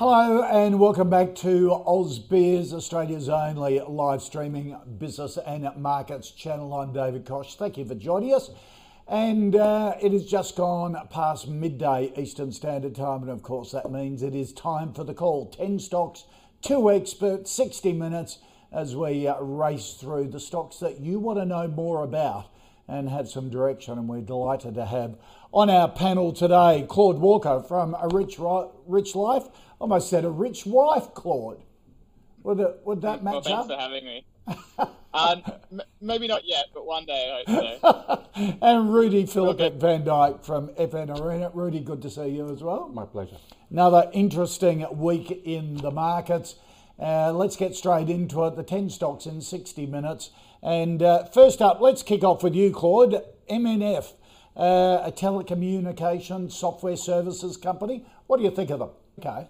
Hello and welcome back to AusBiz, Australia's only live streaming business and markets channel. I'm David Koch. Thank you for joining us. And uh, it has just gone past midday Eastern Standard Time, and of course, that means it is time for the call. 10 stocks, two experts, 60 minutes as we uh, race through the stocks that you want to know more about and have some direction. And we're delighted to have on our panel today Claude Walker from A Rich, Rich Life. Almost said a rich wife, Claude. Would, it, would that match well, thanks up? Thanks for having me. uh, m- maybe not yet, but one day I hope so. and Rudi Filapek-Vandyck from FN Arena. Rudi, good to see you as well. My pleasure. Another interesting week in the markets. Uh, let's get straight into it. The 10 stocks in 60 minutes. And uh, first up, let's kick off with you, Claude. MNF, uh, a telecommunications software services company. What do you think of them? Okay.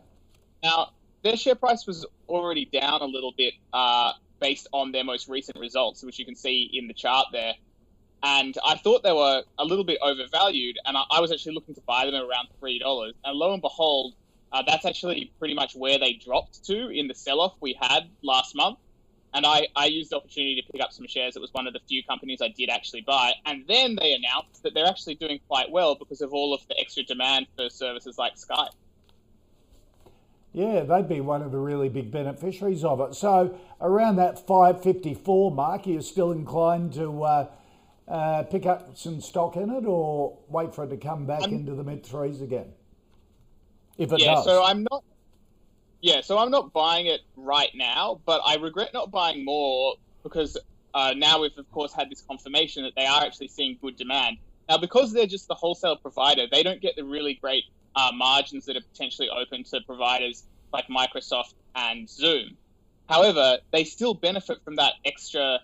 Now, their share price was already down a little bit uh, based on their most recent results, which you can see in the chart there. And I thought they were a little bit overvalued, and I, I was actually looking to buy them around $3. And lo and behold, uh, that's actually pretty much where they dropped to in the sell off we had last month. And I, I used the opportunity to pick up some shares. It was one of the few companies I did actually buy. And then they announced that they're actually doing quite well because of all of the extra demand for services like Skype. Yeah, they'd be one of the really big beneficiaries of it. So around that 554 mark, are you still inclined to uh, uh, pick up some stock in it or wait for it to come back I'm, into the mid threes again? If it yeah, does. so I'm not. Yeah, so I'm not buying it right now, but I regret not buying more because uh, now we've of course had this confirmation that they are actually seeing good demand. Now, because they're just the wholesale provider, they don't get the really great uh, margins that are potentially open to providers like Microsoft and Zoom. However, they still benefit from that extra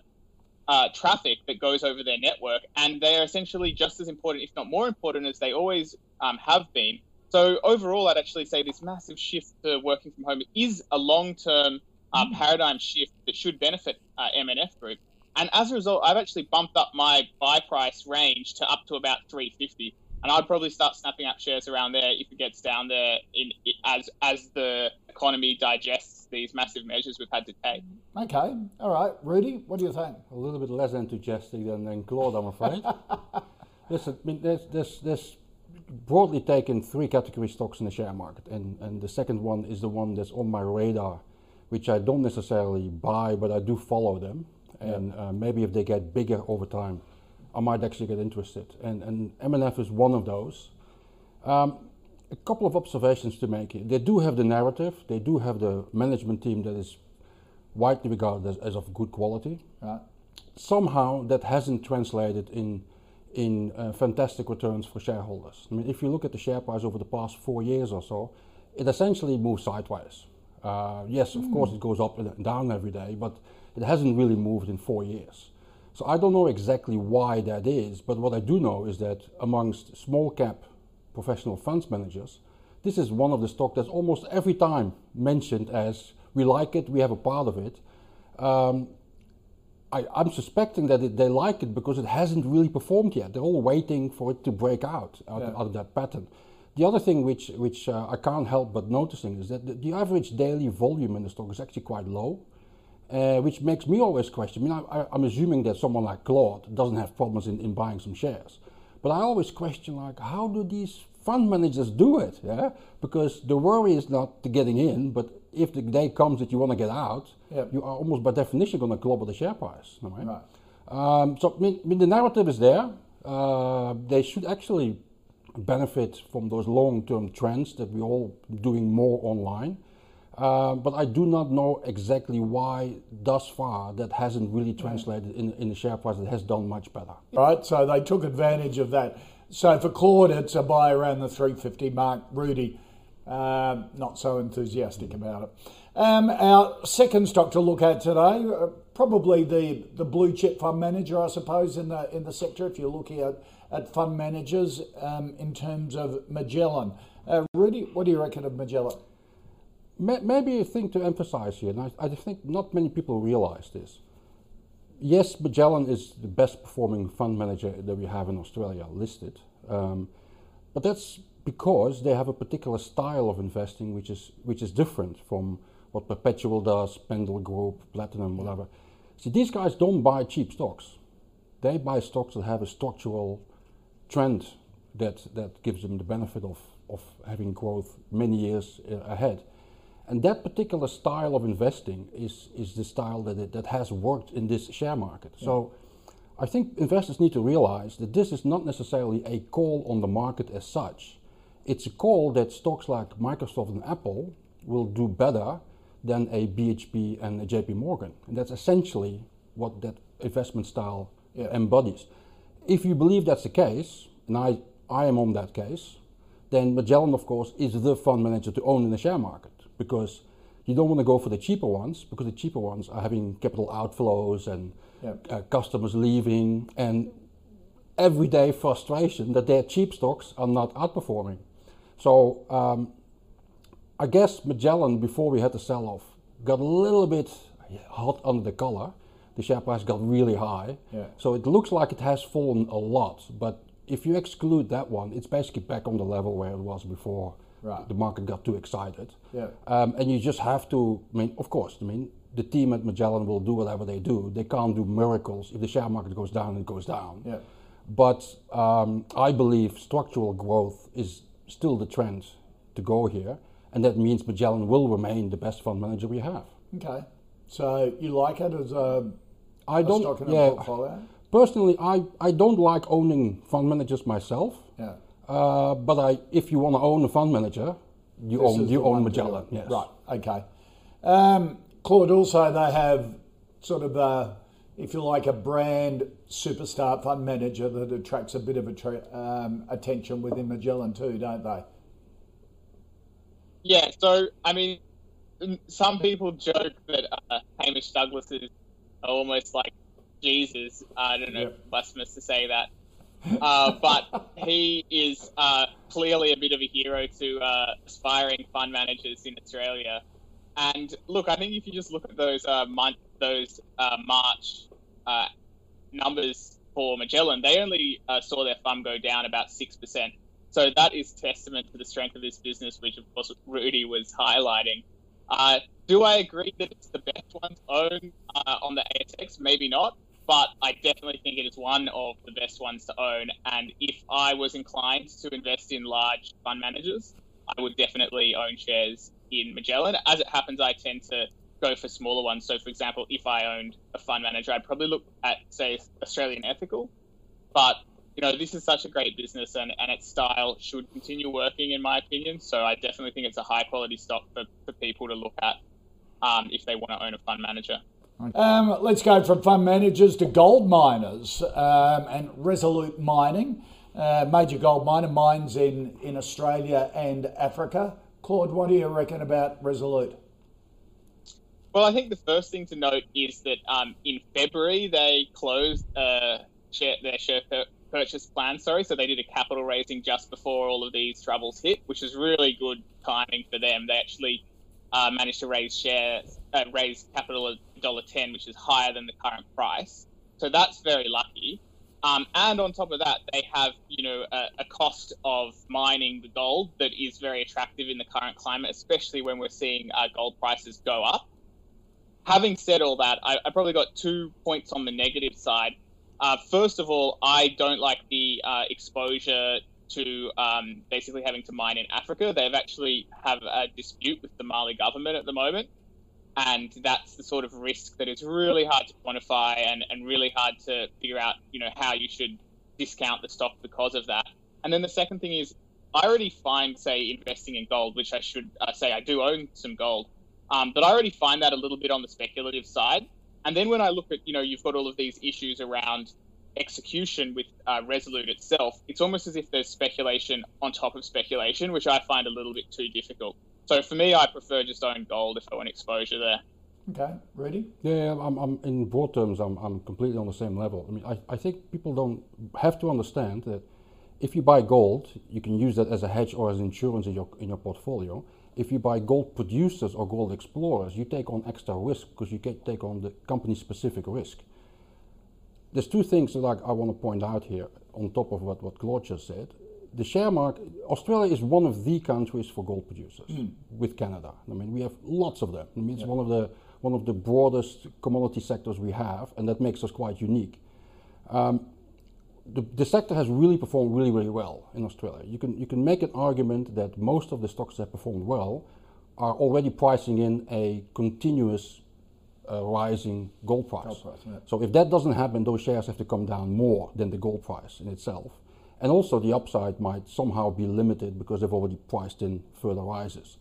uh, traffic that goes over their network, and they are essentially just as important, if not more important, as they always um, have been. So overall, I'd actually say this massive shift to working from home is a long-term uh, mm. paradigm shift that should benefit uh, MNF Group. And as a result, I've actually bumped up my buy price range to up to about 350 and I'd probably start snapping up shares around there if it gets down there in as as the economy digests these massive measures we've had to take. Okay, all right, Rudi, what do you think? A little bit less enthusiastic than, than Claude, I'm afraid. Listen, I mean, there's, there's, there's broadly taken three category stocks in the share market, and, and the second one is the one that's on my radar, which I don't necessarily buy, but I do follow them, and uh, maybe if they get bigger over time I might actually get interested. And, and MNF is one of those. Um, a couple of observations to make here. They do have the narrative, they do have the management team that is widely regarded as, as of good quality. Right. Somehow that hasn't translated in in uh, fantastic returns for shareholders. I mean, if you look at the share price over the past four years or so, it essentially moves sideways. Uh, yes, of mm. course, it goes up and down every day, but it hasn't really moved in four years. So I don't know exactly why that is, but what I do know is that amongst small cap professional funds managers, this is one of the stock that's almost every time mentioned as we like it, we have a part of it. Um, I, am suspecting that it, they like it because it hasn't really performed yet. They're all waiting for it to break out out, yeah. out of that pattern. The other thing which, which uh, I can't help but noticing is that the, the average daily volume in the stock is actually quite low uh, which makes me always question. I mean, I, am assuming that someone like Claude doesn't have problems in, in buying some shares, but I always question like, how do these fund managers do it? Yeah, because the worry is not the getting in, but if the day comes that you want to get out, yep. you are almost by definition going to global the share price. Right? right. Um, so I mean, the narrative is there. Uh, they should actually benefit from those long-term trends that we're all doing more online. Uh, but I do not know exactly why, thus far, that hasn't really translated in, in the share price. It has done much better. Right, so they took advantage of that. So for Claude, it's a buy around the 350 mark. Rudi, um, not so enthusiastic about it. Um, our second stock to look at today, uh, probably the, the blue chip fund manager, I suppose, in the in the sector. If you're looking at, at fund managers um, in terms of Magellan, uh, Rudi, what do you reckon of Magellan? Maybe a thing to emphasize here, and I, I think not many people realize this. Yes, Magellan is the best performing fund manager that we have in Australia listed, um, but that's because they have a particular style of investing which is which is different from what Perpetual does, Pendal Group, Platinum, whatever. See, these guys don't buy cheap stocks. They buy stocks that have a structural trend that, that gives them the benefit of, of having growth many years uh, ahead. And that particular style of investing is, is the style that, it, that has worked in this share market. Yeah. So I think investors need to realize that this is not necessarily a call on the market as such. It's a call that stocks like Microsoft and Apple will do better than a BHP and a JP Morgan. And that's essentially what that investment style yeah. embodies. If you believe that's the case, and I, I am on that case, then Magellan, of course, is the fund manager to own in the share market because you don't want to go for the cheaper ones because the cheaper ones are having capital outflows and yeah. uh, customers leaving and everyday frustration that their cheap stocks are not outperforming. So um, I guess Magellan, before we had the sell off, got a little bit hot under the collar. The share price got really high. Yeah. So it looks like it has fallen a lot. But if you exclude that one, it's basically back on the level where it was before right. the market got too excited. Yeah. Um, and you just have to, I mean, of course, I mean, the team at Magellan will do whatever they do. They can't do miracles. If the share market goes down, it goes down. Yeah. But um, I believe structural growth is still the trend to go here and that means Magellan will remain the best fund manager we have. Okay, so you like it as a, I don't, stock in yeah, portfolio? Personally, I, I don't like owning fund managers myself. Yeah. Uh, but I, if you want to own a fund manager, you this own you own Magellan. Yes. Right. Okay. Um, Claude, also they have sort of a, if you like, a brand superstar fund manager that attracts a bit of a tra- um, attention within Magellan too, don't they? Yeah, so I mean, some people joke that uh, Hamish Douglass is almost like Jesus. I don't know, yep. blasphemous to say that, uh, but he is uh, clearly a bit of a hero to uh, aspiring fund managers in Australia. And look, I think if you just look at those uh, month, those uh, March numbers for Magellan, they only saw their fund go down about six percent so that is testament to the strength of this business, which of course Rudi was highlighting. Uh, do I agree that it's the best one to own uh, on the ASX? Maybe not, but I definitely think it is one of the best ones to own. And if I was inclined to invest in large fund managers, I would definitely own shares in Magellan. As it happens, I tend to go for smaller ones. So, for example, if I owned a fund manager, I'd probably look at, say, Australian Ethical. But you know, this is such a great business and, and its style should continue working, in my opinion. So I definitely think it's a high quality stock for, for people to look at um, if they want to own a fund manager. Um, let's go from fund managers to gold miners um, and Resolute Mining, uh, major gold miner mines in, in Australia and Africa. Claude, what do you reckon about Resolute? Well, I think the first thing to note is that um, in February they closed uh, share, their share purchase plan, sorry. So they did a capital raising just before all of these troubles hit, which is really good timing for them. They actually uh, managed to raise shares, uh, raise capital at dollar ten, which is higher than the current price. So that's very lucky. Um, and on top of that, they have you know a, a, cost of mining the gold that is very attractive in the current climate, especially when we're seeing uh, gold prices go up. Having said all that, I, I probably got two points on the negative side. Uh, first of all, I don't like the uh, exposure to um, basically having to mine in Africa. They've actually have a dispute with the Mali government at the moment, and that's the sort of risk that is really hard to quantify and, and really hard to figure out, you know, how you should discount the stock because of that. And then the second thing is, I already find, say, investing in gold, which I should uh, say I do own some gold, Um, but I already find that a little bit on the speculative side. And then when I look at, you know, you've got all of these issues around execution with uh, Resolute itself, it's almost as if there's speculation on top of speculation, which I find a little bit too difficult. So for me, I prefer just own gold if I want exposure there. Okay, ready? Yeah, I'm, I'm in broad terms, I'm, I'm completely on the same level. I mean, I, I think people don't have to understand that if you buy gold, you can use that as a hedge or as insurance in your in your portfolio. If you buy gold producers or gold explorers, you take on extra risk because you can take on the company specific risk. There's two things that I, I want to point out here on top of what, what Claude just said. The share market, Australia is one of the countries for gold producers with Canada. I mean, we have lots of them. I mean, it's one of the one of the broadest commodity sectors we have, and that makes us quite unique. Um, the, the sector has really performed really, really well in Australia. You can, you can make an argument that most of the stocks that performed well are already pricing in a continuous uh, rising gold price. Gold price, yeah. So if that doesn't happen, those shares have to come down more than the gold price in itself. And also the upside might somehow be limited because they've already priced in further rises.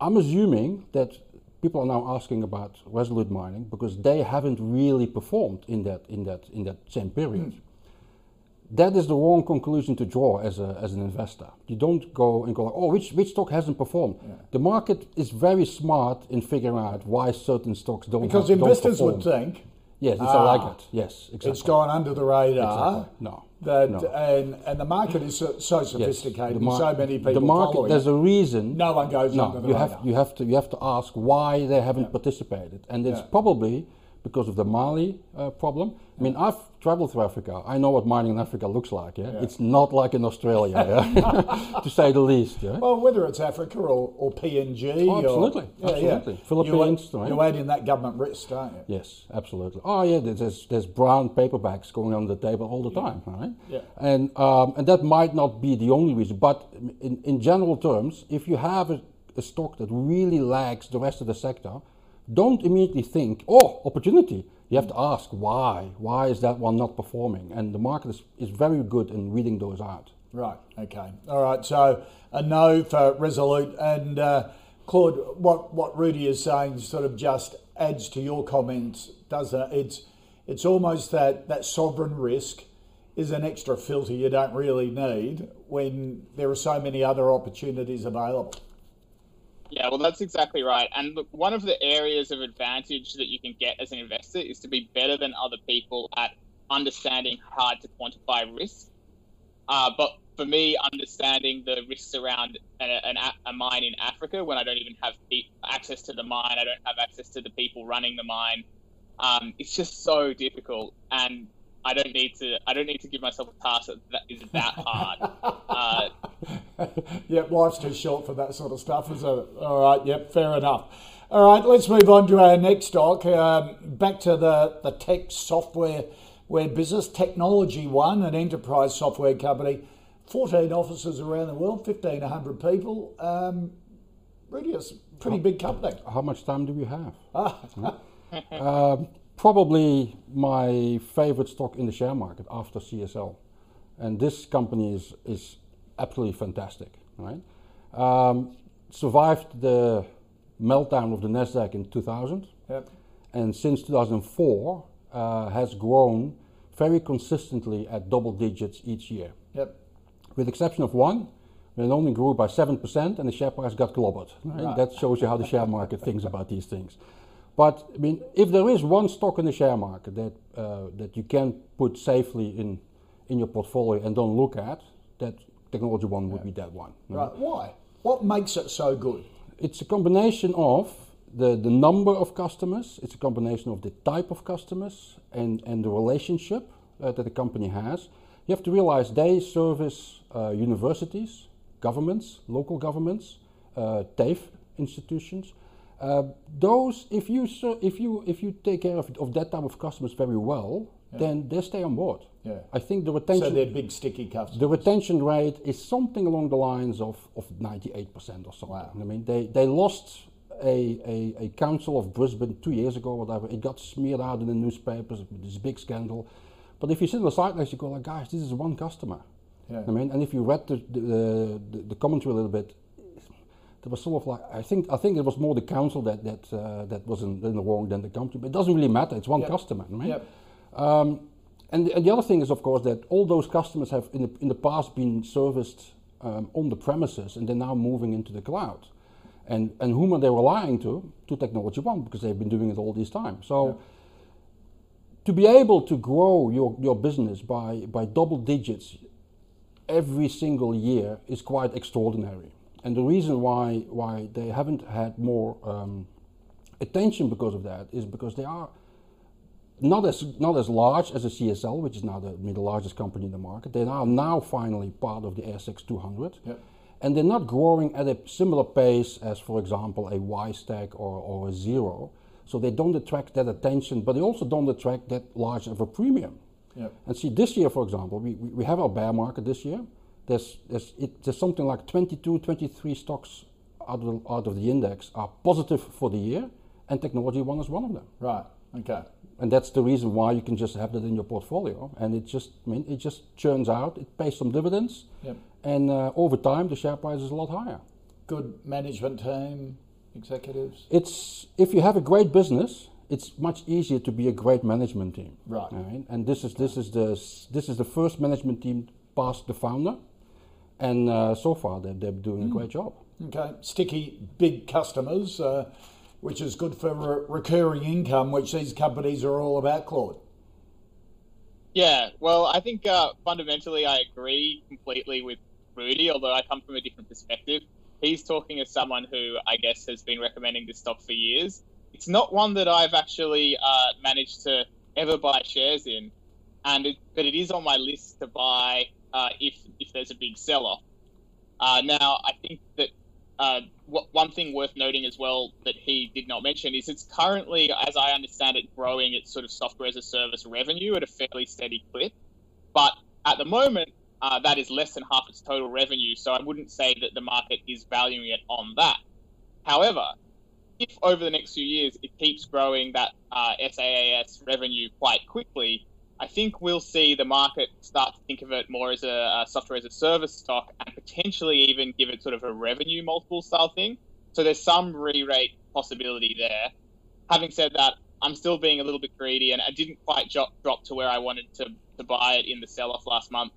I'm assuming that people are now asking about Resolute mining because they haven't really performed in that in that in that same period. That is the wrong conclusion to draw as, a, as an investor. You don't go and go, like, oh, which, which stock hasn't performed? The market is very smart in figuring out why certain stocks don't Because have, don't investors would think Yes, it's Ah, like it. Yes, exactly. it's gone under the radar. Exactly. No, That no. and and the market is so, so Yes, sophisticated, mar- so many people The market, there's a reason. No one goes no, under the you radar. have you have to you have to ask why they haven't participated, and it's Yeah. probably because of the Mali uh, problem. I mean, I've traveled through Africa. I know what mining in Africa looks like. Yeah, it's not like in Australia, yeah? to say the least. Yeah. Well, whether it's Africa or, or PNG, Oh, absolutely, or, yeah, absolutely. yeah. Philippines, you, right? you add in that government risk, aren't you? Yes, absolutely. Oh yeah, there's- there's there's brown paperbacks going on the table all the time, right? Yeah. And um, and that might not be the only reason, but in in general terms, if you have a, a stock that really lags the rest of the sector, don't immediately think, oh, opportunity. You have to ask why. Why is that one not performing? And the market is, is very good in reading those out. Right. Okay. All right. So a no for Resolute and uh, Claude. What what Rudi is saying sort of just adds to your comments, doesn't it? It's it's almost that that sovereign risk is an extra filter you don't really need when there are so many other opportunities available. Yeah, well, that's exactly right. And look, one of the areas of advantage that you can get as an investor is to be better than other people at understanding hard to quantify risk. Uh, but for me, understanding the risks around a, mine in Africa when I don't even have pe- access to the mine, I don't have access to the people running the mine. Um, it's just so difficult, and I don't need to. I don't need to give myself a task that, that is that hard. Uh, Yep, life's too short for that sort of stuff, is it? All right, yep, fair enough. All right, let's move on to our next stock. Um, back to the, the tech software where business, Technology One, an enterprise software company, 14 offices around the world, 1,500 people. Um, really, it's a pretty big company. How much time do we have? um, probably my favorite stock in the share market after CSL, and this company is is absolutely fantastic. Right, um, survived the meltdown of the Nasdaq in 2000, Yep. and since 2004 uh, has grown very consistently at double digits each year Yep. with the exception of one, when it only grew by 7% and the share price got clobbered. right? Right. That shows you how the share market thinks about these things. But I mean, if there is one stock in the share market that, uh, that you can put safely in, in your portfolio and don't look at, that Technology One would be that one. Right, why? What makes it so good? It's a combination of the, the number of customers, it's a combination of the type of customers and, and the relationship uh, that the company has. You have to realize they service uh, universities, governments, local governments, uh, TAFE institutions. Uh, those, if you, ser- if, you, if you take care of, of that type of customers very well, then they stay on board. Yeah. I think the retention. So they're big, sticky customers. the retention rate is something along the lines of, of 98% or something. Wow. I mean, they, they lost a, a, a council of Brisbane two years ago, whatever. It got smeared out in the newspapers, this big scandal. But if you sit on the sidelines, you go like, guys, this is one customer. Yeah. I mean, and if you read the, the, the, the commentary a little bit, there was sort of like I think I think it was more the council that that uh, that was in, in, the wrong than the company. But it doesn't really matter. It's one Yep. customer, right? Yep. Um, and, and the other thing is, of course, that all those customers have in the, in the past been serviced um, on the premises, and they're now moving into the cloud. And and whom are they relying to? To Technology One, because they've been doing it all this time. So. To be able to grow your, your business by, by double digits every single year is quite extraordinary. And the reason why, why they haven't had more um, attention because of that is because they are not as, not as large as a CSL, which is now the, the largest company in the market. They are now finally part of the ASX 200. Yep. And they're not growing at a similar pace as, for example, a WiseTech or, or a Xero. So they don't attract that attention, but they also don't attract that large of a premium. Yep. And see, this year, for example, we, we we have our bear market this year. There's, there's, it, there's something like 22, 23 stocks out of, the, out of the index are positive for the year, and Technology One is one of them. Right. Okay. And that's the reason why you can just have that in your portfolio. And it just, I mean, it just churns out. It pays some dividends, Yep. and uh, over time, the share price is a lot higher. Good management team, executives. It's if you have a great business, it's much easier to be a great management team. Right. Right? And this is this is the this is the first management team past the founder, and uh, so far they're, they're doing a great job. Okay. Sticky, big customers, uh, which is good for re- recurring income, which these companies are all about, Claude. Yeah, well, I think uh, fundamentally I agree completely with Rudi, although I come from a different perspective. He's talking as someone who I guess has been recommending this stock for years. It's not one that I've actually uh, managed to ever buy shares in, and it, but it is on my list to buy uh, if if there's a big sell-off. Uh, now, I think that uh, one thing worth noting as well that he did not mention is it's currently, as I understand it, growing its sort of software as a service revenue at a fairly steady clip. But at the moment, uh, that is less than half its total revenue, so I wouldn't say that the market is valuing it on that. However, if over the next few years it keeps growing that uh, SaaS revenue quite quickly, I think we'll see the market start to think of it more as a, a software as a service stock and potentially even give it sort of a revenue multiple style thing. So there's some re-rate possibility there. Having said that, I'm still being a little bit greedy, and I didn't quite drop, drop to where I wanted to, to buy it in the sell-off last month.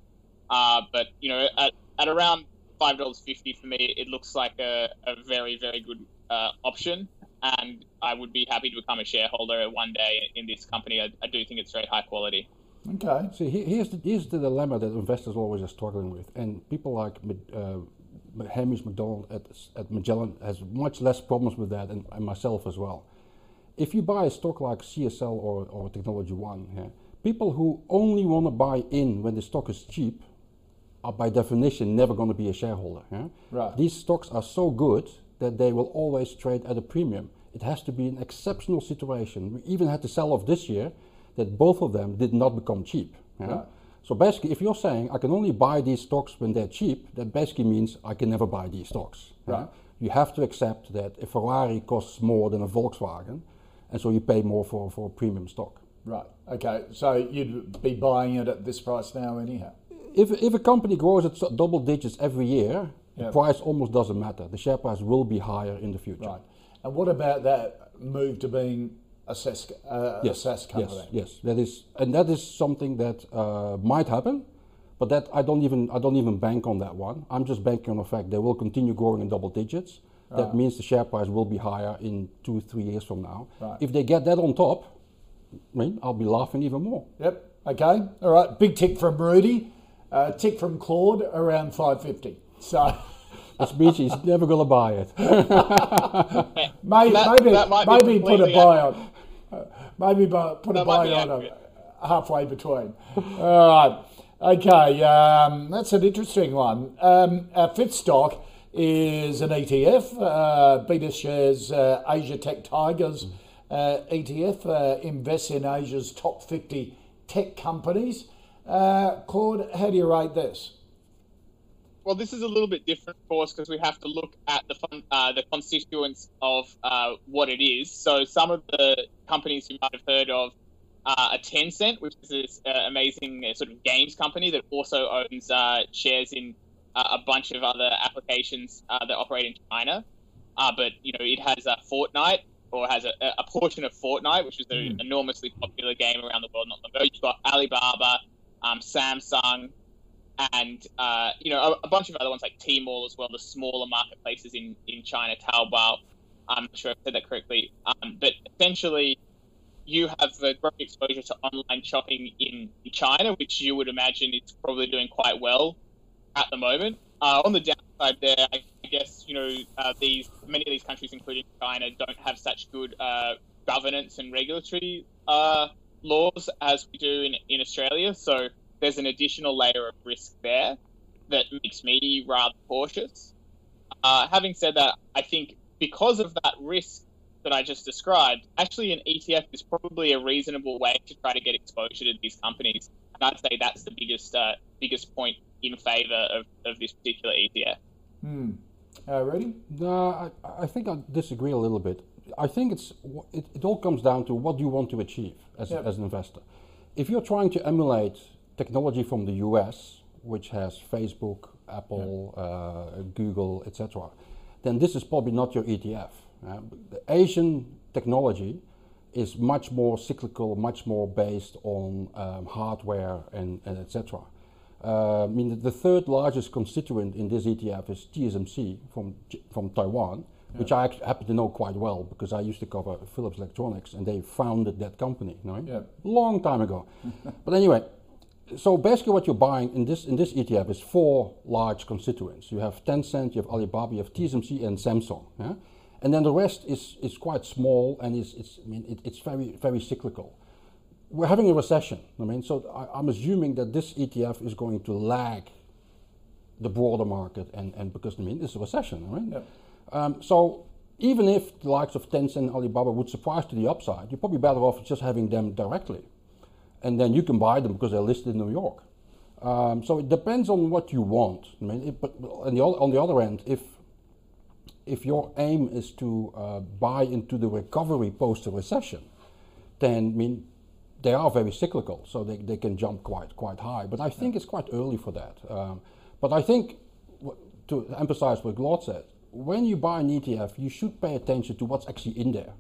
Uh, but you know, at, at around five dollars fifty for me, it looks like a, a very very good uh, option, and I would be happy to become a shareholder one day in this company. I, I do think it's very high quality. Okay. See, here's the, here's the dilemma that investors always are struggling with, and people like uh, Hamish McDonald at, at Magellan has much less problems with that, and, and myself as well. If you buy a stock like CSL or, or Technology One, yeah, people who only want to buy in when the stock is cheap are by definition never going to be a shareholder. Yeah? Right. These stocks are so good that they will always trade at a premium. It has to be an exceptional situation. We even had to sell off this year that both of them did not become cheap. yeah? Right. So basically, if you're saying I can only buy these stocks when they're cheap, that basically means I can never buy these stocks. yeah? You have to accept that a Ferrari costs more than a Volkswagen, and so you pay more for, for a premium stock. Right. Okay. So you'd be buying it at this price now, anyhow. If, if a company grows at double digits every year, The price almost doesn't matter. The share price will be higher in the future. Right. And what about that move to being a SaaS, uh, a SaaS company? Yes, yes, that is, and that is something that uh, might happen, but that I don't even I don't even bank on that one. I'm just banking on the fact they will continue growing in double digits. That means the share price will be higher in two, three years from now. Right. If they get that on top, I mean, I'll be laughing even more. Yep. Okay. All right. Big tick from Rudi. Uh, tick from Claude around 550. So Which means he's never going to buy it. maybe That- maybe, that might maybe put a buy on. uh, Maybe put a That might buy on a, halfway between. All right. Okay. Um, that's an interesting one. Um, our fifth stock is an ETF. Uh, Beta Shares uh, Asia Tech Tigers uh, ETF uh, invests in Asia's top 50 tech companies. Uh, Claude, how do you rate this? Well, this is a little bit different, of course, because we have to look at the fun, uh, the constituents of uh, what it is. So, some of the companies you might have heard of uh, a Tencent, which is this uh, amazing uh, sort of games company that also owns uh, shares in uh, a bunch of other applications uh, that operate in China. uh, but you know it has a Fortnite or has a, a portion of Fortnite, which is an Mm. enormously popular game around the world. Not long ago, you've got Alibaba, um, Samsung, and uh, you know a, a bunch of other ones like Tmall as well, the smaller marketplaces in in China, Taobao. I'm not sure I said that correctly, um, but essentially you have a great exposure to online shopping in China, which you would imagine is probably doing quite well at the moment. Uh, on the downside, there, I guess you know uh, these many of these countries, including China, don't have such good uh, governance and regulatory uh, laws as we do in, in Australia. So there's an additional layer of risk there that makes me rather cautious. Uh, having said that, I think because of that risk that I just described, actually an ETF is probably a reasonable way to try to get exposure to these companies. And I'd say that's the biggest uh, biggest point in favour of, of this particular ETF. Hmm. Uh, ready? No, I, I think I disagree a little bit. I think it's it, it all comes down to what do you want to achieve as, Yep. as an investor. If you're trying to emulate technology from the US, which has Facebook, Apple, uh, Google, etc., then this is probably not your ETF. Uh, the Asian technology is much more cyclical, much more based on um, hardware and, and etc. Uh, I mean, the, third largest constituent in this ETF is TSMC from from Taiwan, which I actually happen to know quite well because I used to cover Philips Electronics, and they founded that company, right? Yeah. long time ago. but anyway, so basically, what you're buying in this in this ETF is four large constituents. You have Tencent, you have Alibaba, you have TSMC, and Samsung. Yeah? And then the rest is, is quite small and is it's I mean it, it's very very cyclical. We're having a recession. I mean, so I, I'm assuming that this ETF is going to lag the broader market, and, and because I mean it's a recession, right? Um, so even if the likes of Tencent and Alibaba would surprise to the upside, you're probably better off just having them directly, and then you can buy them because they're listed in New York. Um, so it depends on what you want. I mean, it, but on the, on the other end, if if your aim is to uh, buy into the recovery post the recession, then I mean they are very cyclical, so they, they can jump quite quite high. But I think it's quite early for that. Um, but I think to emphasize what Claude said, when you buy an ETF, you should pay attention to what's actually in there,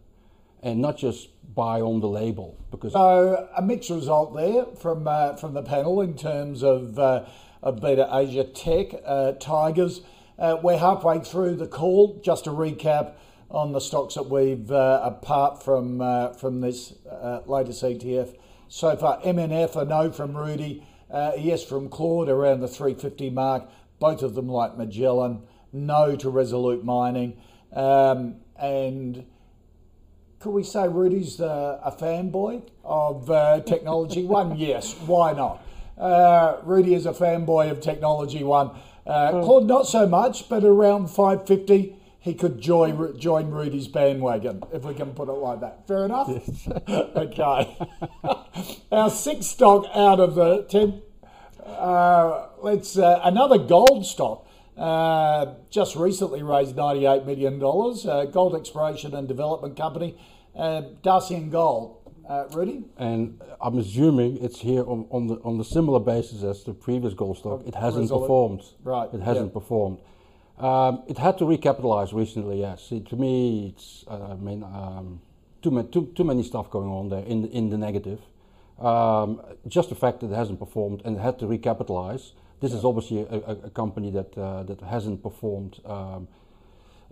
and not just buy on the label because So a mixed result there from uh, from the panel in terms of uh, of Beta Asia Tech uh, Tigers. Uh, we're halfway through the call. Just to recap on the stocks that we've uh, apart from uh, from this latest ETF so far. MNF a no from Rudi, yes from Claude around the 350 mark. Both of them like Magellan. No to Resolute Mining, um, and could we say Rudi's uh, a fanboy of uh, Technology One? yes, why not? Uh, Rudi is a fanboy of Technology One. Uh, Claude, not so much, but around 550, he could join, join Rudi's bandwagon, if we can put it like that. Fair enough? okay. Our sixth stock out of the 10. Uh, let's uh, another gold stock. Uh, just recently raised $98 million. Uh, gold exploration and development company, uh, Dacian Gold. Uh, Rudi? And I'm assuming it's here on, on the on the similar basis as the previous gold stock. It hasn't Resolute. performed. Right, It hasn't yeah. performed. Um, it had to recapitalize recently. Yes. See, to me, it's uh, I mean um, too, ma- too too many stuff going on there in the, in the negative. Um, just the fact that it hasn't performed and it had to recapitalize. This is obviously a, a, company that uh, that hasn't performed. Um,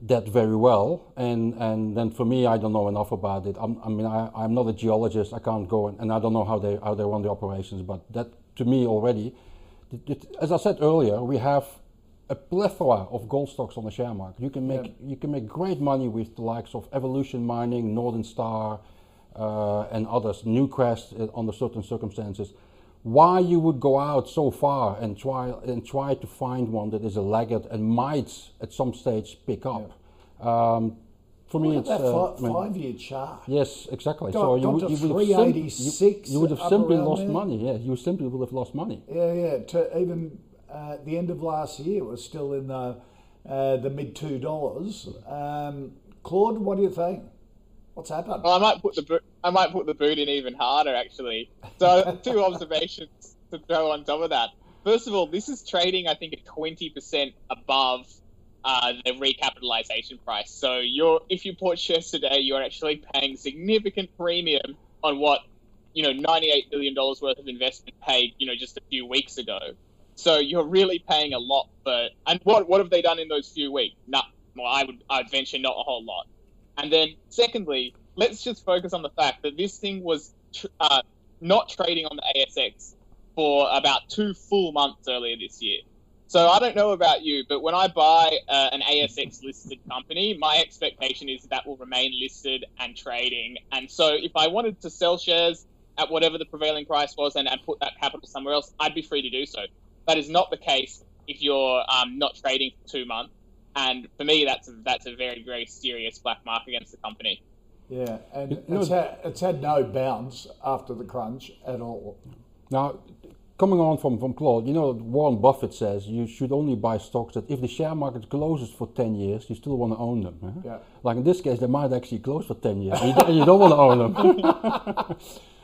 that very well. And and then for me, I don't know enough about it. I'm, I mean, I, I'm not a geologist. I can't go and, and I don't know how they how they run the operations. But that to me already, it, it- as I said earlier, we have a plethora of gold stocks on the share market. You can make Yeah. you can make great money with the likes of Evolution Mining, Northern Star, uh, and others. Newcrest uh, under certain circumstances. Why you would go out so far and try and try to find one that is a laggard and might at some stage pick up? Um, for me, it's at that uh, fi- I mean, five-year chart. Yes, exactly. Got- so you got would, to you would have sim- you, you would have simply lost there. money. Yeah, you simply would have lost money. Yeah, yeah. To even uh, the end of last year was still in the uh, the mid two dollars. Um, Claude, what do you think? What's happened? Well, I might put the boot. I might put the boot in even harder, actually. So, two observations to throw on top of that. First of all, this is trading, I think, at twenty percent above uh, the recapitalization price. So you're if you bought shares today, you're actually paying significant premium on what you know 98 billion dollars worth of investment paid you know just a few weeks ago. So you're really paying a lot for. And what what have they done in those few weeks? Not well, I would I'd venture not a whole lot. And then secondly, let's just focus on the fact that this thing was tr- uh, not trading on the ASX for about two full months earlier this year. So I don't know about you, but when I buy uh, an ASX listed company, my expectation is that will remain listed and trading. And so if I wanted to sell shares at whatever the prevailing price was and, and put that capital somewhere else, I'd be free to do so. That is not the case if you're um, not trading for two months. And for me, that's a, that's a very, very serious black mark against the company. Yeah, and it's, had, it's had no bounce after the crunch at all. Now, coming on from, from Claude, you know, Warren Buffett says you should only buy stocks that if the share market closes for 10 years, you still want to own them. Huh? Yeah. Like in this case, they might actually close for 10 years, and you, don't, you don't want to own them.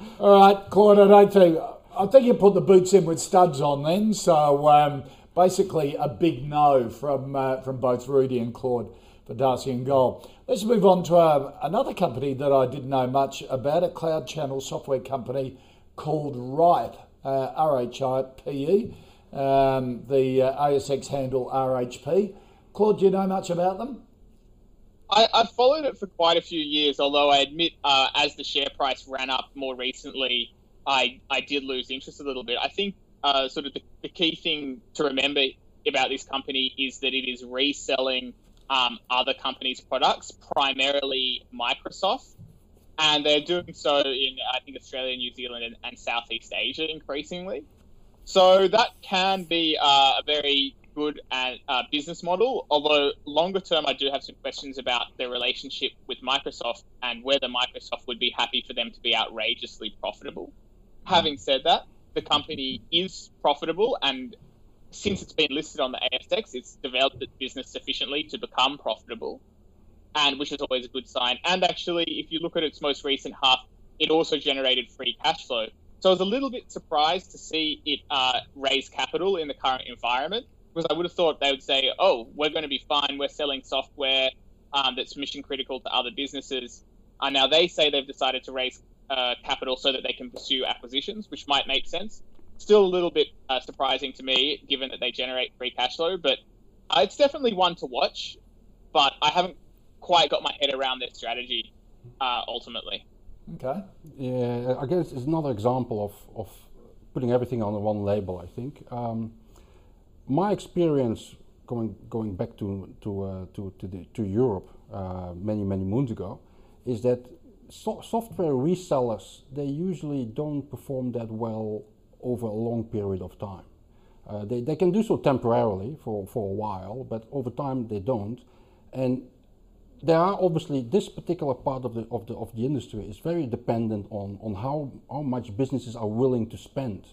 All right, Claude, I don't think, I think you put the boots in with studs on then. So um, basically, a big no from, uh, from both Rudi and Claude for Dacian Gold. Let's move on to uh, another company that I didn't know much about, a cloud channel software company called Rhipe, uh, R-H-I-P-E, um, the uh, ASX handle RHP. Claude, do you know much about them? I, I've followed it for quite a few years, although I admit, uh, as the share price ran up more recently, I, I did lose interest a little bit. I think uh, sort of the, the key thing to remember about this company is that it is reselling um, other companies' products, primarily Microsoft, and they're doing so in I think Australia, New Zealand, and, and Southeast Asia increasingly. So that can be uh, a very good uh, business model. Although longer term, I do have some questions about their relationship with Microsoft and whether Microsoft would be happy for them to be outrageously profitable. Having said that, the company is profitable and since it's been listed on the ASX, it's developed its business sufficiently to become profitable, and which is always a good sign. And actually, if you look at its most recent half, it also generated free cash flow. So I was a little bit surprised to see it uh, raise capital in the current environment because I would have thought they would say, "Oh, we're going to be fine. We're selling software um, that's mission critical to other businesses." Uh, now they say they've decided to raise uh, capital so that they can pursue acquisitions, which might make sense still a little bit uh, surprising to me, given that they generate free cash flow. But uh, it's definitely one to watch. But I haven't quite got my head around their strategy uh, ultimately. Okay. Yeah, I guess it's another example of, of putting everything on one label. I think um, my experience going going back to to uh, to to, the, to Europe uh, many many moons ago is that so software resellers they usually don't perform that well over a long period of time. Uh, they, they can do so temporarily for, for a while, but over time they don't. And there are obviously this particular part of the of the of the industry is very dependent on on how how much businesses are willing to spend.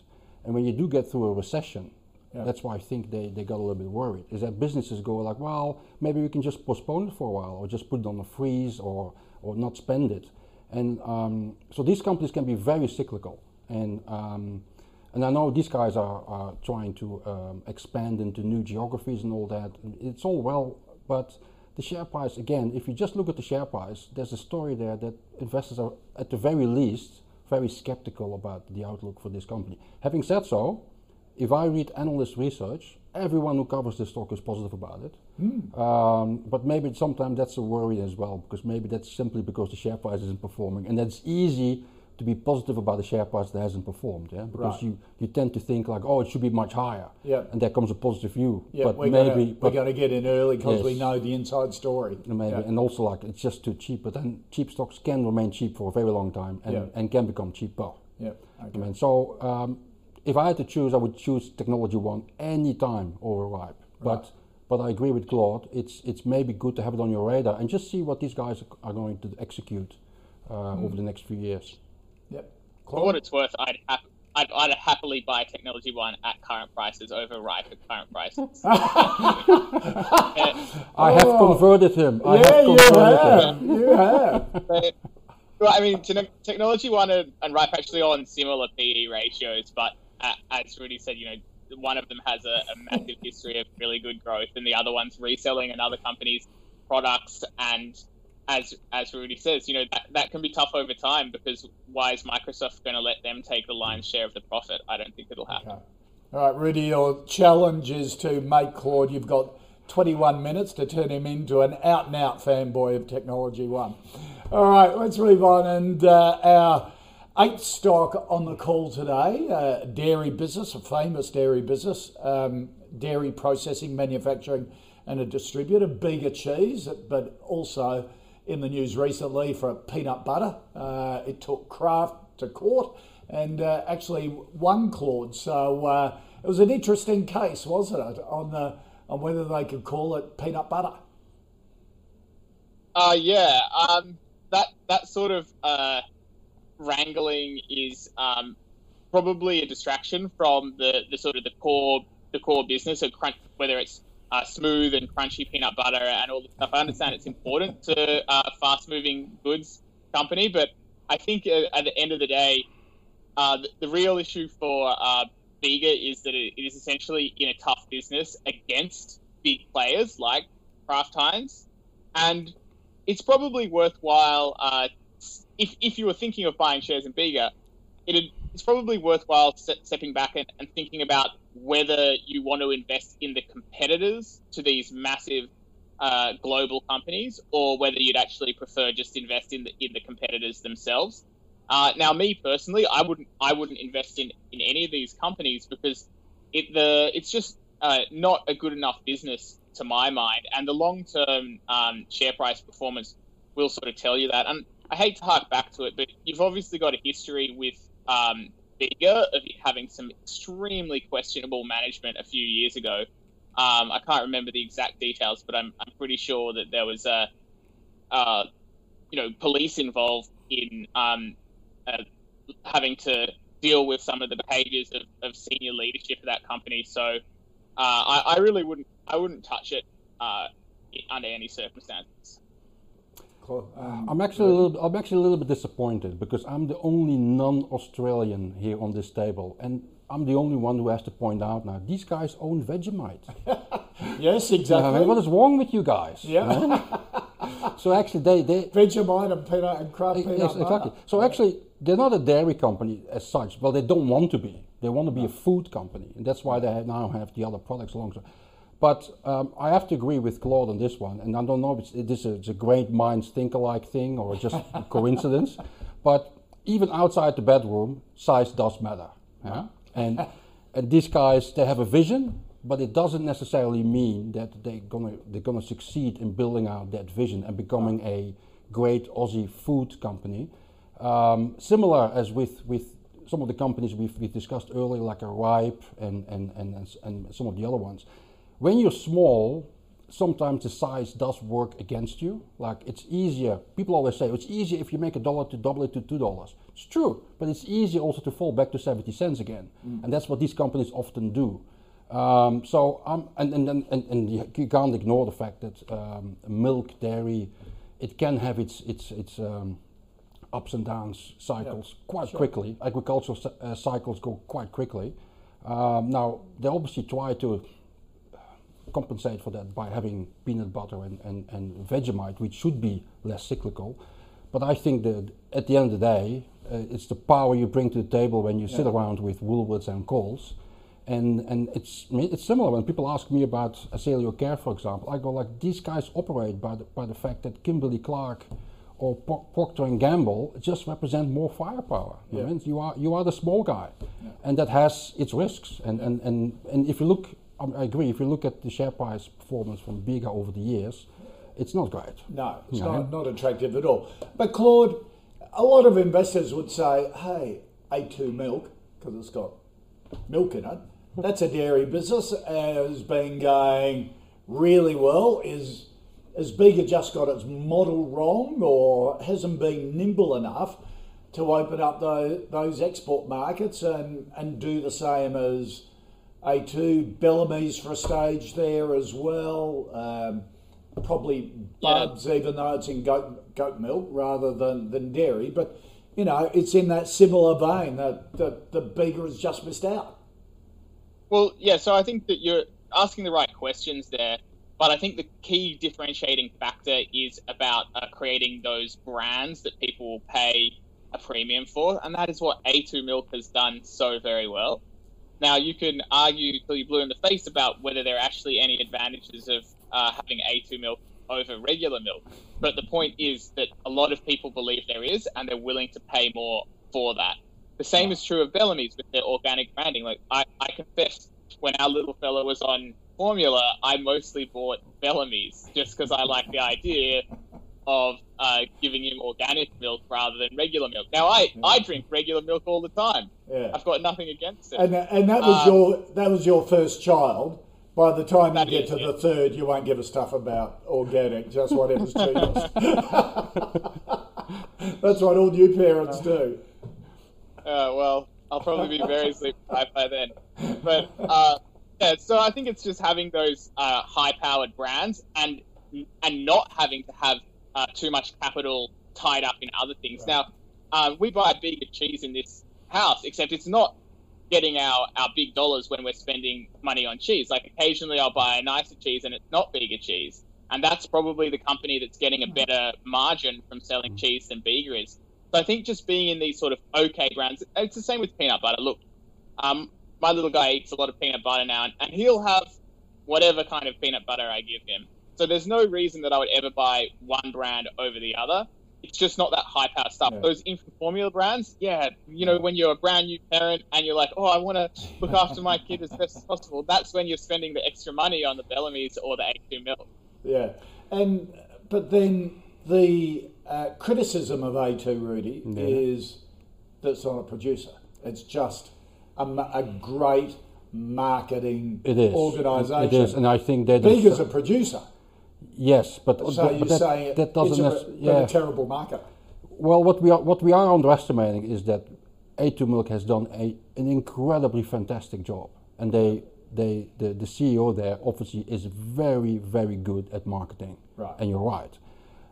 And when you do get through a recession, yeah. that's why I think they, they got a little bit worried. Is that businesses go like, well, maybe we can just postpone it for a while, or just put it on a freeze, or or not spend it. And um, so these companies can be very cyclical. And um, and I know these guys are, are trying to um, expand into new geographies and all that. It's all well, but the share price, again, if you just look at the share price, there's a story there that investors are, at the very least, very skeptical about the outlook for this company. Having said so, if I read analyst research, everyone who covers the stock is positive about it. Mm. Um, but maybe sometimes that's a worry as well, because maybe that's simply because the share price isn't performing. And that's easy to be positive about the share price that hasn't performed, yeah, because right. you, you tend to think like, oh, it should be much higher, yeah, and there comes a positive view. Yeah, but we're maybe gonna, we're going to get in early because yes. we know the inside story. Maybe, yeah. and also like it's just too cheap. But then cheap stocks can remain cheap for a very long time and, yeah. and can become cheaper. Yeah, okay. I mean, so um, if I had to choose, I would choose Technology One any time over Rhipe. But but I agree with Claude. It's it's maybe good to have it on your radar and just see what these guys are going to execute uh, mm. over the next few years. Yep. For what it's worth, I'd, ha- I'd, I'd happily buy Technology One at current prices over Rhipe at current prices. I have oh. converted him. I yeah, have converted you have. You have. well, I mean, Technology One and, and Rhipe actually on similar PE ratios, but uh, as Rudi said, you know, one of them has a, a massive history of really good growth, and the other one's reselling another company's products. And as as Rudi says, you know that, that can be tough over time because why is Microsoft going to let them take the lion's share of the profit? I don't think it'll happen. Okay. All right, Rudi, your challenge is to make Claude. You've got 21 minutes to turn him into an out and out fanboy of Technology One. All right, let's move on. And uh, our eighth stock on the call today uh, dairy business, a famous dairy business, um, dairy processing, manufacturing, and a distributor, Bega Cheese, but also in the news recently for peanut butter. Uh, it took Kraft to court and uh, actually won Claude. So uh, it was an interesting case, wasn't it, on the on whether they could call it peanut butter. Uh, yeah, um, that that sort of uh, wrangling is um, probably a distraction from the, the sort of the core the core business of crunch, whether it's uh, smooth and crunchy peanut butter and all the stuff. I understand it's important to uh, fast moving goods company, but I think uh, at the end of the day, uh, the, the, real issue for uh, Bega is that it, it is essentially in a tough business against big players like Kraft Heinz, and it's probably worthwhile. Uh, if, if you were thinking of buying shares in Bega, it, it's probably worthwhile stepping back and, and thinking about whether you want to invest in the competitors to these massive uh, global companies, or whether you'd actually prefer just invest in the in the competitors themselves. Uh, now, me personally, I wouldn't I wouldn't invest in, in any of these companies because it the it's just uh, not a good enough business to my mind, and the long term um, share price performance will sort of tell you that. And I hate to hark back to it, but you've obviously got a history with um, Bega of having some extremely questionable management a few years ago. Um, I can't remember the exact details, but I'm, I'm pretty sure that there was a, you know, police involved in um, uh, having to deal with some of the behaviours of, of senior leadership of that company. So uh, I, I, really wouldn't I wouldn't touch it uh, under any circumstances. Um, I'm actually a little, I'm actually a little bit disappointed because I'm the only non-Australian here on this table, and I'm the only one who has to point out now these guys own Vegemite. yes, exactly. what is wrong with you guys? Yeah. so actually, they they Vegemite and peanut and Kraft peanut yes, exactly. So actually, they're not a dairy company as such. Well, they don't want to be. They want to be a food company, and that's why they now have the other products alongside. But um, I have to agree with Claude on this one, and I don't know if it's, this is a great minds think alike thing or just coincidence, but even outside the bedroom, size does matter. Yeah? And, and these guys, they have a vision, but it doesn't necessarily mean that they're gonna they're gonna succeed in building out that vision and becoming a great Aussie food company. Um, similar as with with some of the companies we've, we discussed earlier, like a Ripe and, and, and, and some of the other ones. When you're small, sometimes the size does work against you. Like it's easier. People always say it's easier if you make a dollar to double it to two dollars. It's true, but it's easier also to fall back to seventy cents again, mm. and that's what these companies often do. Um, so um, and, and, and, and you can't ignore the fact that um, milk, dairy, it can have its its its um, ups and downs cycles yeah, quite sure. quickly. Agricultural uh, cycles go quite quickly. Um, now they obviously try to compensate for that by having peanut butter and, and, and Vegemite, which should be less cyclical. But I think that at the end of the day, uh, it's the power you bring to the table when you yeah. sit around with Woolworths and Coles. And, and it's, it's similar when people ask me about Asaleo Care, for example. I go like, these guys operate by the, by the fact that Kimberly Clark or Procter and Gamble just represent more firepower. Yeah. You, you are you are the small guy, yeah. and that has its risks. And, and, and, and if you look I agree. If you look at the share price performance from Bega over the years, it's not great. No, it's not, not attractive at all. But Claude, a lot of investors would say, hey, A2 milk, because it's got milk in it, that's a dairy business, has been going really well. Is has Bega just got its model wrong or hasn't been nimble enough to open up the, those export markets and, and do the same as a2, Bellamy's for a stage there as well. Um, probably Bubs, yeah. even though it's in goat, goat milk rather than, than dairy. But, you know, it's in that similar vein that, that the Bega has just missed out. Well, yeah. So I think that you're asking the right questions there, but I think the key differentiating factor is about uh, creating those brands that people will pay a premium for, and that is what A2 Milk has done so very well. Now, you can argue till you're blue in the face about whether there are actually any advantages of uh, having A2 milk over regular milk, but the point is that a lot of people believe there is, and they're willing to pay more for that. The same is true of Bellamy's with their organic branding. Like I, I confess, when our little fella was on formula, I mostly bought Bellamy's just because I like the idea of uh, giving him organic milk rather than regular milk. Now, I, I drink regular milk all the time. Yeah. I've got nothing against it. And, and that was Um, your that was your first child. By the time you get is to it. the third, you won't give a stuff about organic, just whatever's cheapest. That's what all new parents do. Uh, well, I'll probably be very sleep deprived by then. But uh, yeah, so I think it's just having those uh, high-powered brands and and not having to have uh, too much capital tied up in other things. Now, uh, we buy Bega cheese in this house, except it's not getting our, our big dollars when we're spending money on cheese. Like occasionally I'll buy a nicer cheese and it's not Bega cheese. And that's probably the company that's getting a better margin from selling cheese than Bega is. So I think just being in these sort of okay brands, it's the same with peanut butter. Look, um, my little guy eats a lot of peanut butter now, and, and he'll have whatever kind of peanut butter I give him. So there's no reason that I would ever buy one brand over the other. It's just not that high power stuff. Yeah. Those infant formula brands, yeah, you know, when you're a brand new parent and you're like, oh, I want to look after my kid as best as possible, that's when you're spending the extra money on the Bellamy's or the A2 milk. Yeah, and but then the uh, criticism of A2 Rudi is that it's not a producer. It's just a, a great marketing It is. organisation. It is, and I think that Bega's is, a producer, yes, but, so but that, that doesn't. it's a, yeah. a terrible market. Well, what we are what we are underestimating is that A2 Milk has done a, an incredibly fantastic job, and they they the, the CEO there obviously is very very good at marketing. Right. And you're right.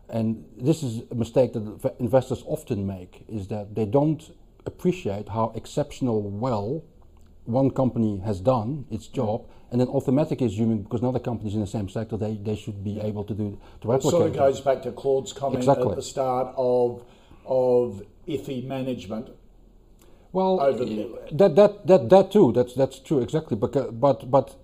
And this is a mistake that investors often make is that they don't appreciate how exceptional well one company has done its mm-hmm. job, and then automatically assuming because another company is in the same sector, they, they should be able to do to It replicate. sort of goes back to Claude's comment Exactly. at the start of of iffy management. Well, over the- that, that that that too. That's that's true exactly. But but but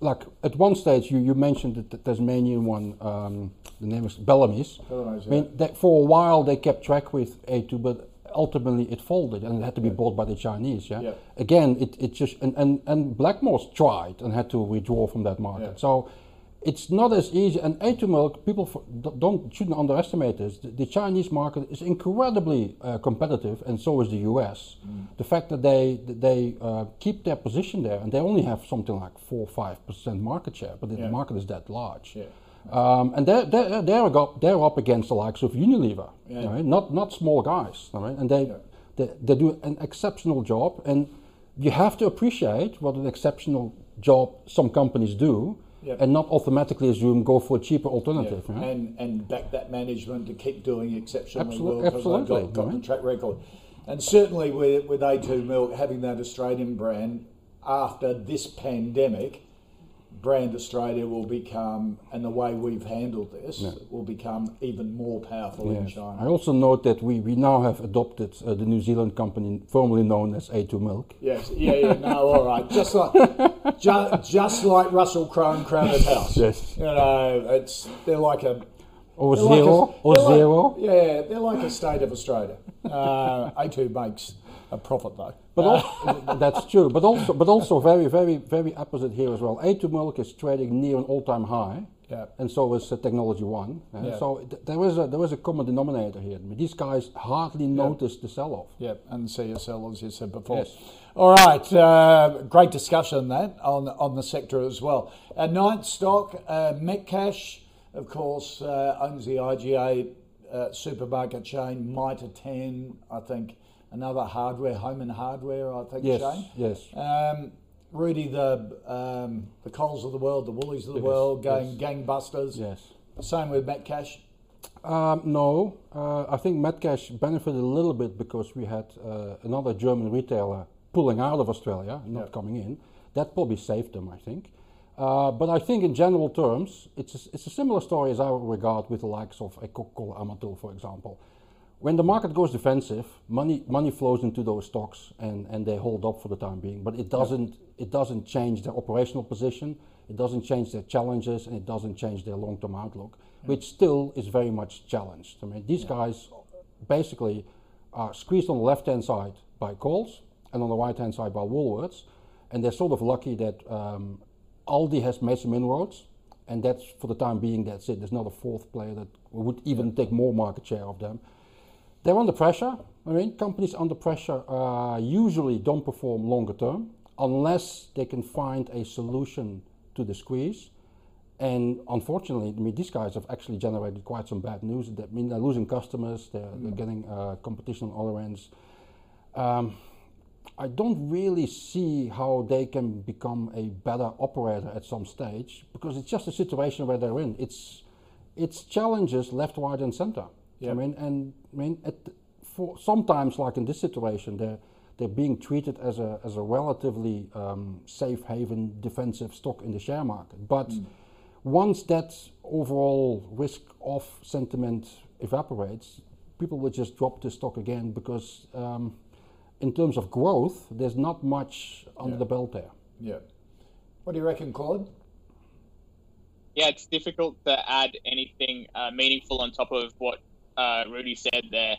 like at one stage you, you mentioned that the Tasmanian one. Um, the name is Bellamy's. Bellamy's, I mean, that for a while they kept track with A2, but ultimately it folded and it had to be bought by the Chinese. Yeah. Yeah. Again, it, it just and, and and Blackmores tried and had to withdraw from that market. Yeah. So. It's not as easy, and A2 milk. People for, don't shouldn't underestimate this. The, the Chinese market is incredibly uh, competitive, and so is the US. Mm. The fact that they that they uh, keep their position there, and they only have something like four five percent market share, but the market is that large. Yeah. Um, and they're, they're, they're, up, they're up against the likes of Unilever, Yeah. right? not, not small guys. Right? And they, Yeah. they, they do an exceptional job. And you have to appreciate what an exceptional job some companies do Yeah. and not automatically assume go for a cheaper alternative. Yeah. right? And and back that management to keep doing exceptionally Absolute- well because they've absolutely, got, got the track record. And certainly with with A2 Milk having that Australian brand after this pandemic, brand Australia will become and the way we've handled this will become even more powerful in China. I also note that we, we now have adopted uh, the New Zealand company formerly known as A2 Milk. Yes, yeah, yeah, no, all right. Just like just, just like Russell Crowe and Crowded House. Yes. You know, it's they're like a Or They're like Xero, a- or they're like- Xero. yeah, they're like a state of Australia. Uh, A2 makes a profit though. But al- that's true. But also, but also very, very, very opposite here as well. A2 Milk is trading near an all-time high, Yeah. and so is uh, Technology One. uh, Yeah. So th- there is a there is a common denominator here. I mean, these guys hardly notice the sell-off. Yeah, and CSL as you said before. Yes. All right, uh, great discussion that on on the sector as well. A ninth stock, uh, Metcash, of course, uh, owns the IGA uh, supermarket chain. Mitre 10, I think, another hardware, home and hardware, I think, Yes, chain. yes. Um, Rudi, the um, the Coles of the world, the Woolies of the Yes, world, going gangbusters. Yes. Same with Metcash. Um, no, uh, I think Metcash benefited a little bit because we had uh, another German retailer pulling out of Australia, not Yeah. coming in. that probably saved them, I think. Uh, but I think in general terms, it's a, it's a similar story as I would regard with the likes of a Coca-Cola Amatil, for example. When the market goes defensive, money money flows into those stocks and, and they hold up for the time being. But it doesn't it doesn't change their operational position, it doesn't change their challenges, and it doesn't change their long-term outlook, yeah. which still is very much challenged. I mean, these guys basically are squeezed on the left-hand side by Coles and on the right-hand side by Woolworths, and they're sort of lucky that um, Aldi has made some inroads, and that's for the time being. That's it. There's not a fourth player that would even take more market share of them. They're under pressure. I mean, companies under pressure uh, usually don't perform longer term unless they can find a solution to the squeeze. And unfortunately, I mean, these guys have actually generated quite some bad news. That I mean, they're losing customers. They're, mm. they're getting uh, competition on other ends. Um, I don't really see how they can become a better operator at some stage because it's just a situation where they're in. It's it's challenges left, right, and center. Yep. I mean, and I mean, at, for sometimes like in this situation, they're they're being treated as a as a relatively um, safe haven defensive stock in the share market. But mm. once that overall risk off sentiment evaporates, people will just drop the stock again because um, in terms of growth, there's not much under yeah. the belt there. Yeah. What do you reckon, Claude? Yeah, it's difficult to add anything uh, meaningful on top of what uh, Rudi said there.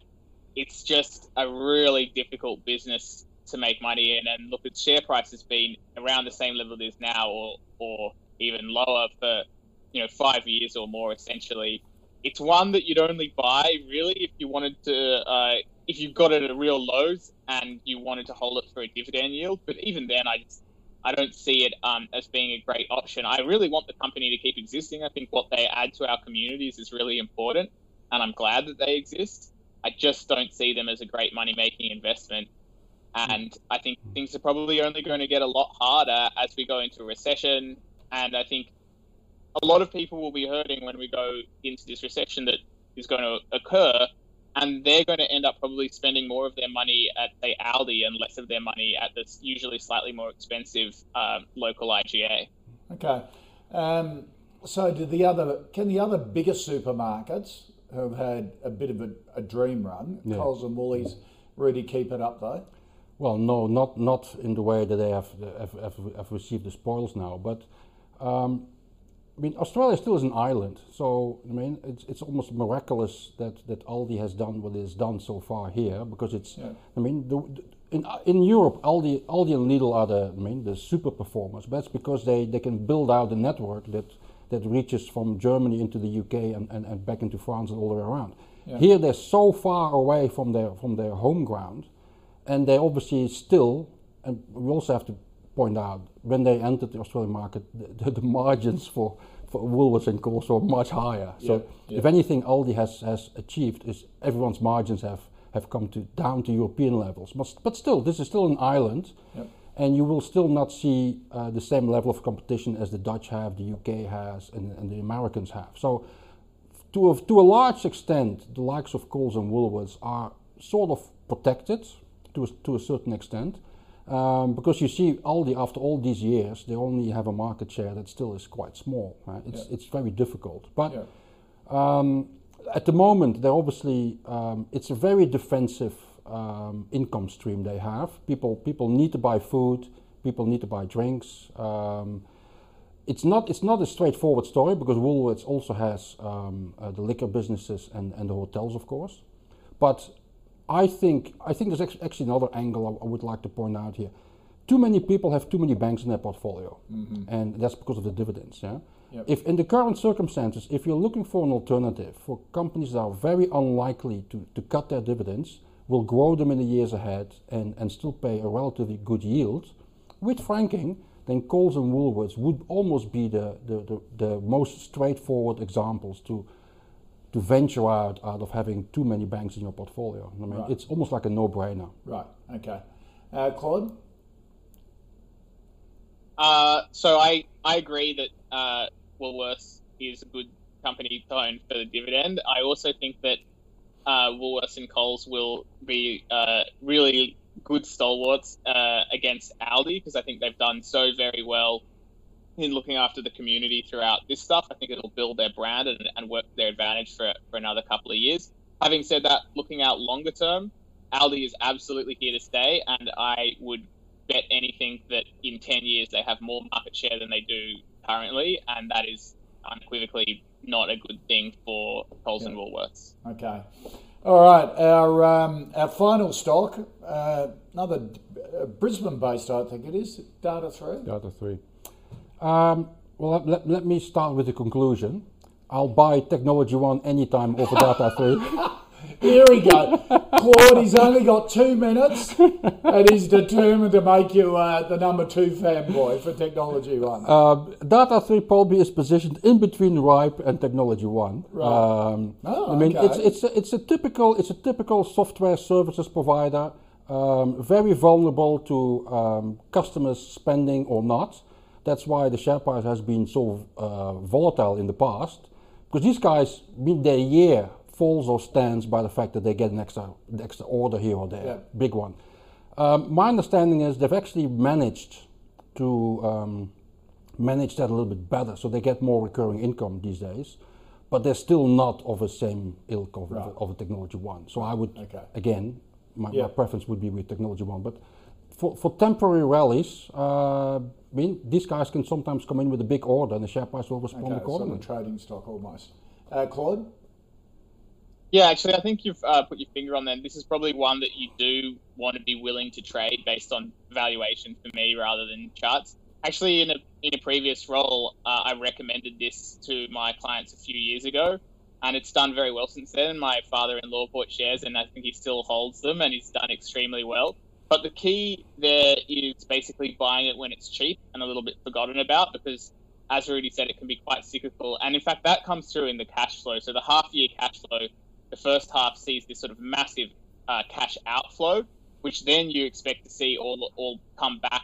It's just a really difficult business to make money in. And look, its share price has been around the same level it is now, or or even lower for you know five years or more. Essentially, it's one that you'd only buy really if you wanted to uh, if you got it at real lows and you wanted to hold it for a dividend yield. But even then, I just I don't see it um, as being a great option. I really want the company to keep existing. I think what they add to our communities is really important, and I'm glad that they exist. I just don't see them as a great money making investment. And I think things are probably only going to get a lot harder as we go into a recession. And I think a lot of people will be hurting when we go into this recession that is going to occur and they're going to end up probably spending more of their money at say Aldi and less of their money at this usually slightly more expensive um, local IGA. Okay, um, so do the other can the other bigger supermarkets who have had a bit of a, a dream run, yeah. Coles and Woolies, really keep it up though? Well, no, not not in the way that they have have, have, have received the spoils now, but. Um, I mean, Australia still is an island, so I mean, it's it's almost miraculous that, that Aldi has done what it has done so far here because it's. Yeah. I mean, the, in in Europe, Aldi Aldi and Lidl are the I mean the super performers. But that's because they, they can build out a network that that reaches from Germany into the UK and, and, and back into France and all the way around. Yeah. Here, they're so far away from their from their home ground, and they obviously still. And we also have to point out, when they entered the Australian market, the, the margins for, for Woolworths and Coles were much higher. Yeah, so yeah. if anything, Aldi has, has achieved is everyone's margins have, have come to down to European levels. But, but still, this is still an island. Yep. And you will still not see uh, the same level of competition as the Dutch have, the UK has, and, and the Americans have. So, to a, to a large extent, the likes of Coles and Woolworths are sort of protected to a, to a certain extent. Um, because you see, Aldi, after all these years, they only have a market share that still is quite small. Right? It's, yeah. it's very difficult. But yeah. um, at the moment, they're obviously, um, it's a very defensive um, income stream they have. People, people need to buy food, people need to buy drinks. Um, it's not, it's not a straightforward story because Woolworths also has um, uh, the liquor businesses and, and the hotels, of course. But I think I think there's actually another angle I, I, would like to point out here. Too many people have too many banks in their portfolio, mm-hmm. and that's because of the dividends. Yeah. Yep. If in the current circumstances, if you're looking for an alternative for companies that are very unlikely to, to cut their dividends, will grow them in the years ahead and, and still pay a relatively good yield, with franking, then Coles and Woolworths would almost be the, the, the, the most straightforward examples to to venture out out of having too many banks in your portfolio. I mean, right. it's almost like a no-brainer. Right. Okay. Uh, Claude. Uh, so I I agree that uh, Woolworths is a good company to own for the dividend. I also think that uh, Woolworths and Coles will be uh, really good stalwarts uh, against Aldi because I think they've done so very well in looking after the community throughout this stuff. I think it'll build their brand and, and work their advantage for, for another couple of years. Having said that, looking out longer term, Aldi is absolutely here to stay, and I would bet anything that in 10 years they have more market share than they do currently, and that is unequivocally not a good thing for Coles yeah. and Woolworths. Okay. All right, our um, our final stock, uh, another uh, Brisbane-based, I think it is, Data Three. Data Three. Um, well, let, let me start with the conclusion. I'll buy Technology One anytime over Data Three. Here we go. Claude, he's only got two minutes and he's determined to make you uh, the number two fanboy for Technology One. Uh, Data 3 probably is positioned in between Ripe and Technology One. Right. Um, oh, I mean, okay. it's, it's, a, it's, a typical, it's a typical software services provider, um, very vulnerable to um, customers spending or not. That's why the share price has been so uh, volatile in the past. Because these guys, mean their year falls or stands by the fact that they get an extra, an extra order here or there, yeah. big one. Um, my understanding is they've actually managed to um, manage that a little bit better, so they get more recurring income these days. But they're still not of the same ilk of, right. of a technology one. So I would, okay. again, my, yeah. my, preference would be with technology one. But for, for temporary rallies, uh, I mean, these guys can sometimes come in with a big order and the share price will respond okay, accordingly. So trading stock almost. Uh, Claude? Yeah, actually, I think you've uh, put your finger on that. This is probably one that you do want to be willing to trade based on valuation for me rather than charts. Actually, in a in a previous role, uh, I recommended this to my clients a few years ago, and it's done very well since then. My father-in-law bought shares, and I think he still holds them, and he's done extremely well. But the key there is basically buying it when it's cheap and a little bit forgotten about, because as Rudi said, it can be quite cyclical, and in fact, that comes through in the cash flow. So the half-year cash flow the first half sees this sort of massive uh, cash outflow, which then you expect to see all, all come back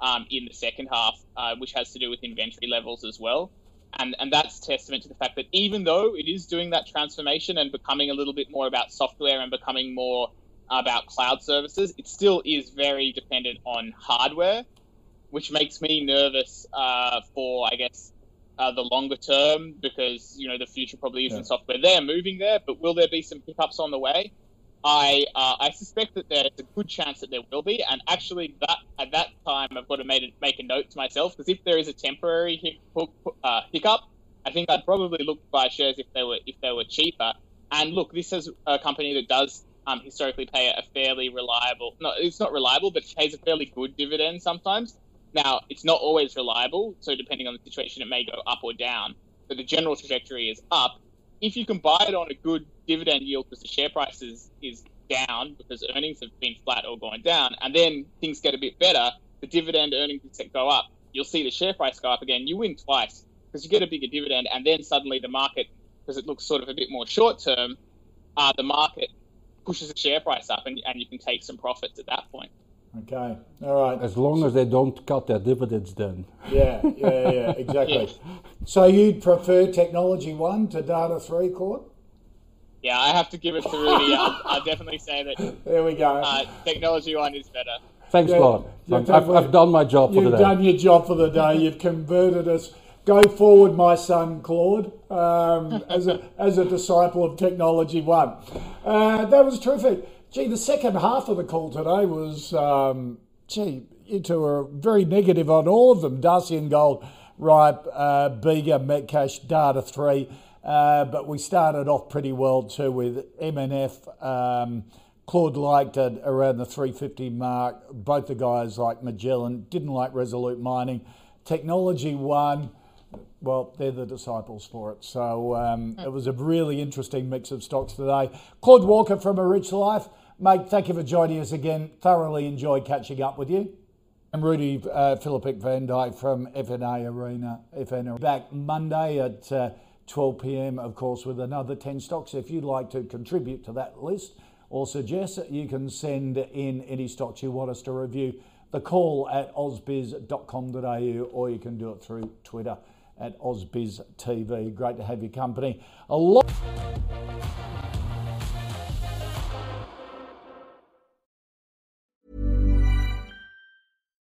um, in the second half, uh, which has to do with inventory levels as well. And, and that's testament to the fact that even though it is doing that transformation and becoming a little bit more about software and becoming more about cloud services, it still is very dependent on hardware, which makes me nervous uh, for, I guess, uh, the longer term because you know the future probably isn't yeah. software. They're moving there, but will there be some pickups on the way? I uh, I suspect that there's a good chance that there will be, and actually that at that time I've got to make a, make a note to myself because if there is a temporary hic- uh, hiccup, I think I'd probably look to buy shares if they were if they were cheaper. And look, this is a company that does um, historically pay a fairly reliable no, it's not reliable, but pays a fairly good dividend sometimes. Now, it's not always reliable, so depending on the situation, it may go up or down. But the general trajectory is up. If you can buy it on a good dividend yield because the share price is, is down because earnings have been flat or going down, and then things get a bit better, the dividend earnings go up, you'll see the share price go up again. You win twice because you get a bigger dividend, and then suddenly the market, because it looks sort of a bit more short term, uh, the market pushes the share price up, and, and you can take some profits at that point. Okay, all right. As long as they don't cut their dividends, then. Yeah, yeah, yeah, exactly. So you'd prefer Technology One to Data Three, Claude? Yeah, I have to give it to Rudi. I'll, I'll definitely say that. There we go. Uh, Technology One is better. Thanks, yeah, Claude. I've, I've, done my job for the day. You've done your job for the day. You've converted us. Go forward, my son Claude, um, as a as a disciple of Technology One. Uh, that was terrific. Gee, the second half of the call today was, um, gee, into a very negative on all of them. Dacian Gold, Ripe, uh, Bega, Metcash, Data 3. Uh, but we started off pretty well too with MNF. Um, Claude liked it around the 350 mark. Both the guys like Magellan, didn't like Resolute Mining. Technology One, well, they're the disciples for it. So um, it was a really interesting mix of stocks today. Claude Walker from A Rich Life. Mate, thank you for joining us again. Thoroughly enjoyed catching up with you. I'm Rudi uh, Filapek-Vandyck from FNArena. FNA back Monday at uh, 12 p.m. Of course, with another 10 stocks. If you'd like to contribute to that list or suggest that you can send in any stocks you want us to review. The call at ausbiz.com.au or you can do it through Twitter at ausbiztv. Great to have your company. A lot.